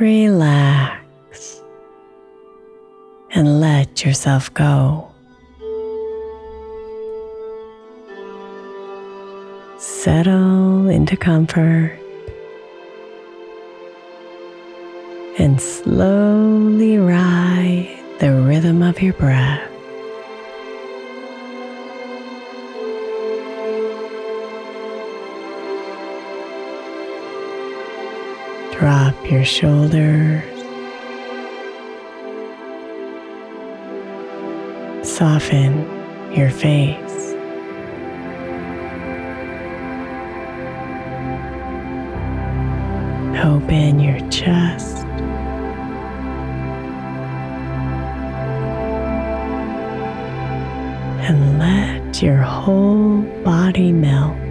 Relax and let yourself go. Settle into comfort and slowly ride the rhythm of your breath. Your shoulders. Soften your face. Open your chest. And let your whole body melt.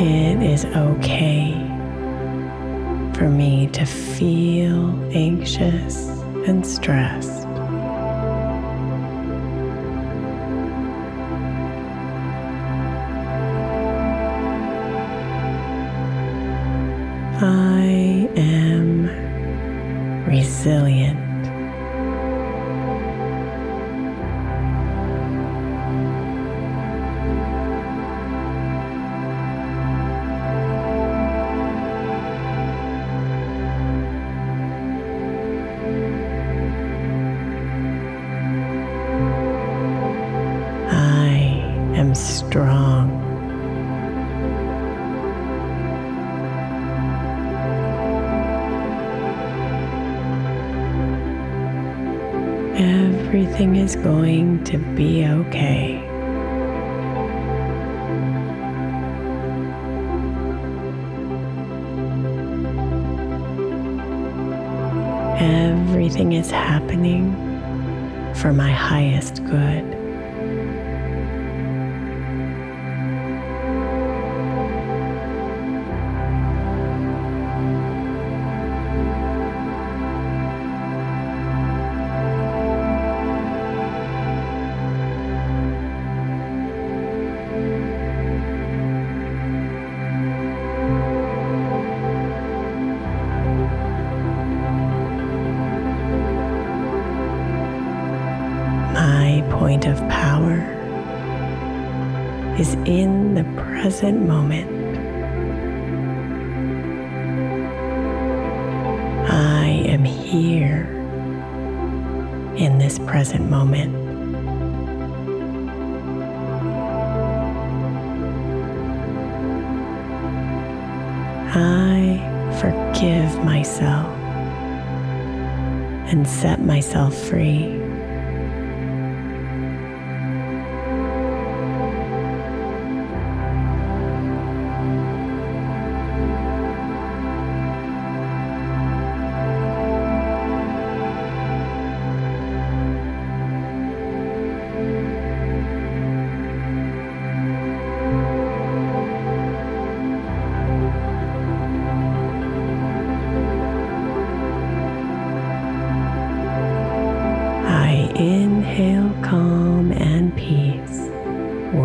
It is okay for me to feel anxious and stressed. Is going to be okay. Everything is happening for my highest good. Point of power is in the present moment. I am here in this present moment. I forgive myself and set myself free.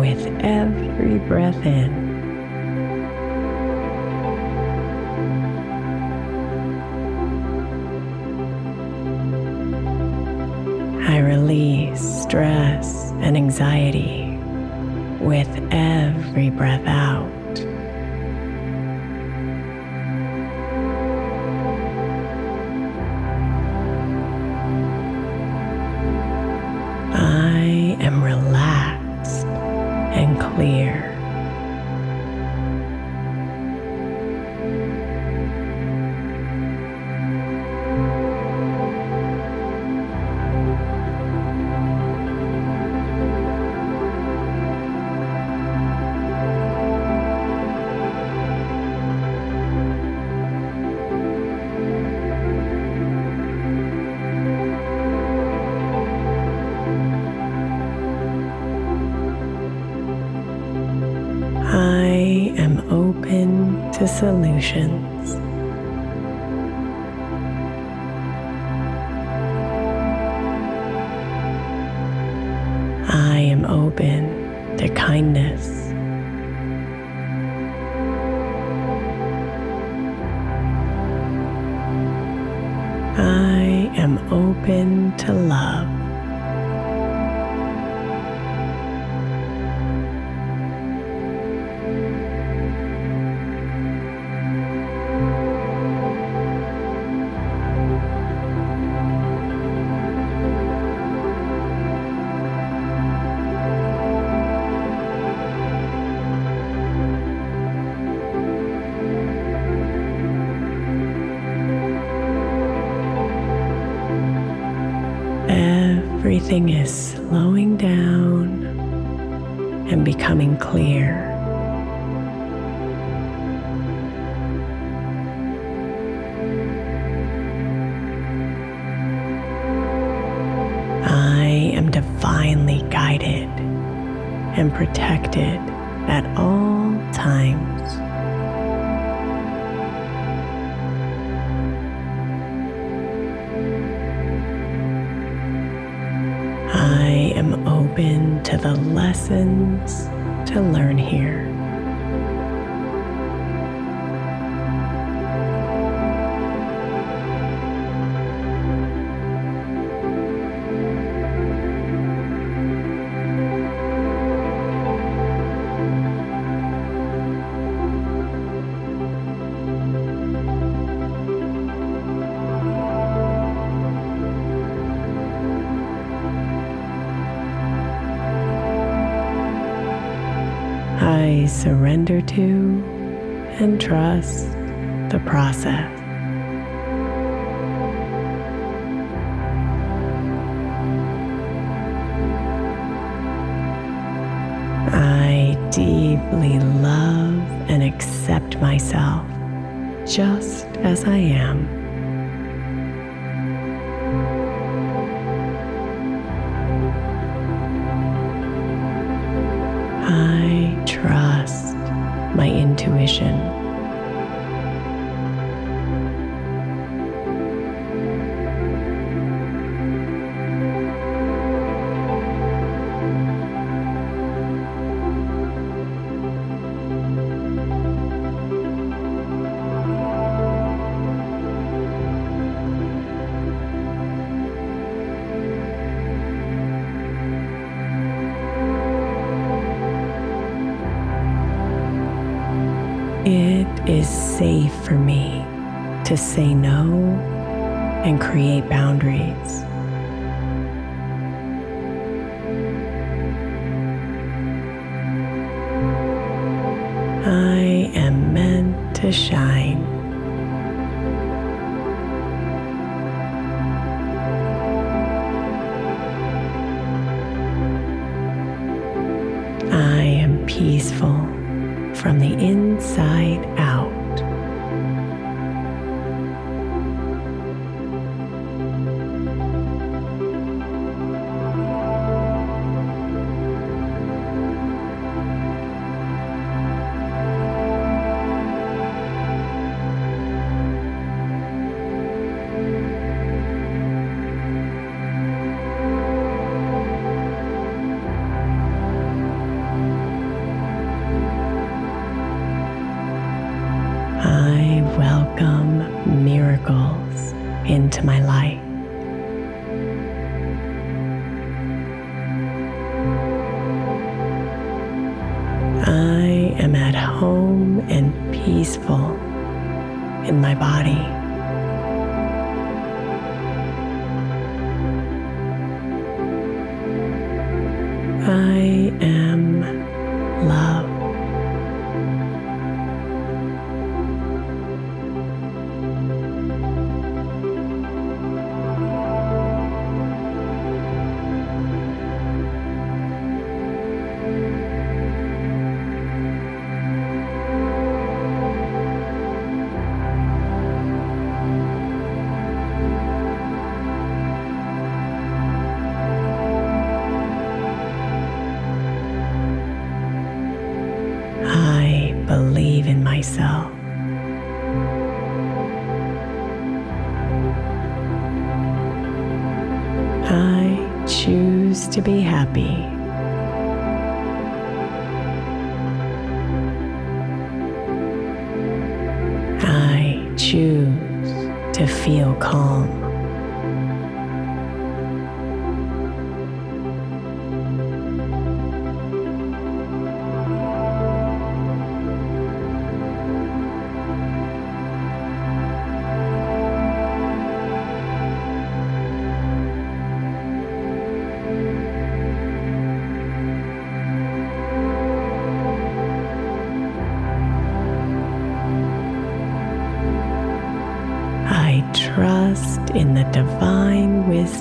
With every breath in. I release stress and anxiety with every breath out. Solutions. I am open to kindness. I am open to love. Everything is slowing down and becoming clear. I am divinely guided and protected at all times. Open to the lessons to learn here. Surrender to and trust the process. I deeply love and accept myself just as I am. Intuition. it is safe for me to say no and create boundaries. I am meant to shine. peaceful from the inside out. I welcome miracles into my life. I am at home and peaceful in my body. I am I choose to be happy. I choose to feel calm.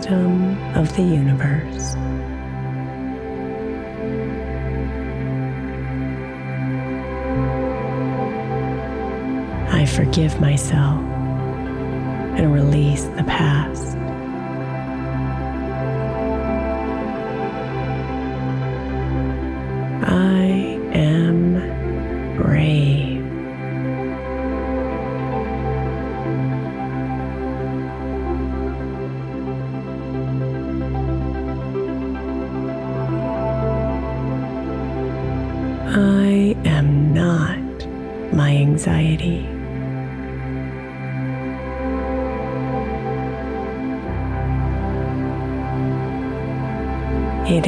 Wisdom of the universe. I forgive myself and release the past. I am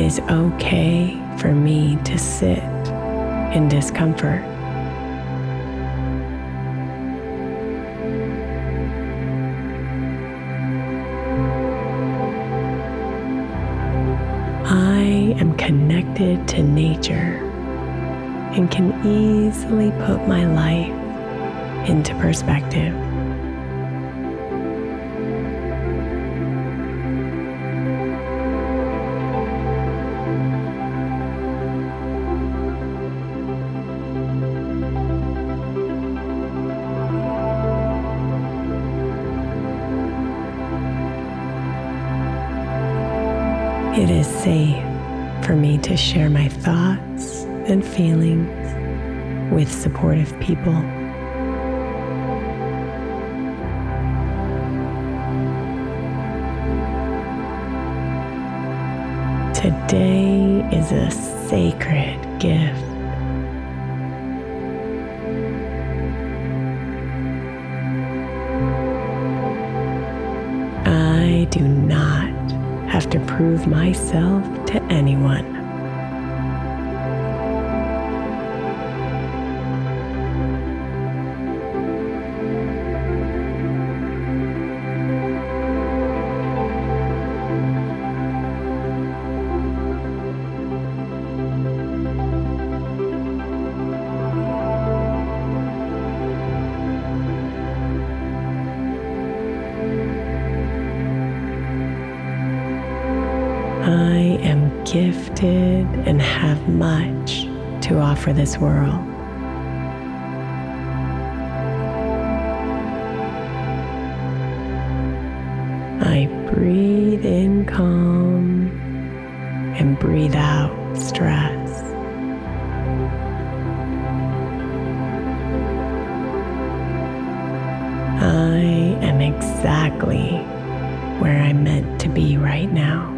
is okay for me to sit in discomfort. I am connected to nature and can easily put my life into perspective. It is safe for me to share my thoughts and feelings with supportive people. Today is a sacred gift. Prove myself to anyone. To offer this world. I breathe in calm and breathe out stress. I am exactly where I'm meant to be right now.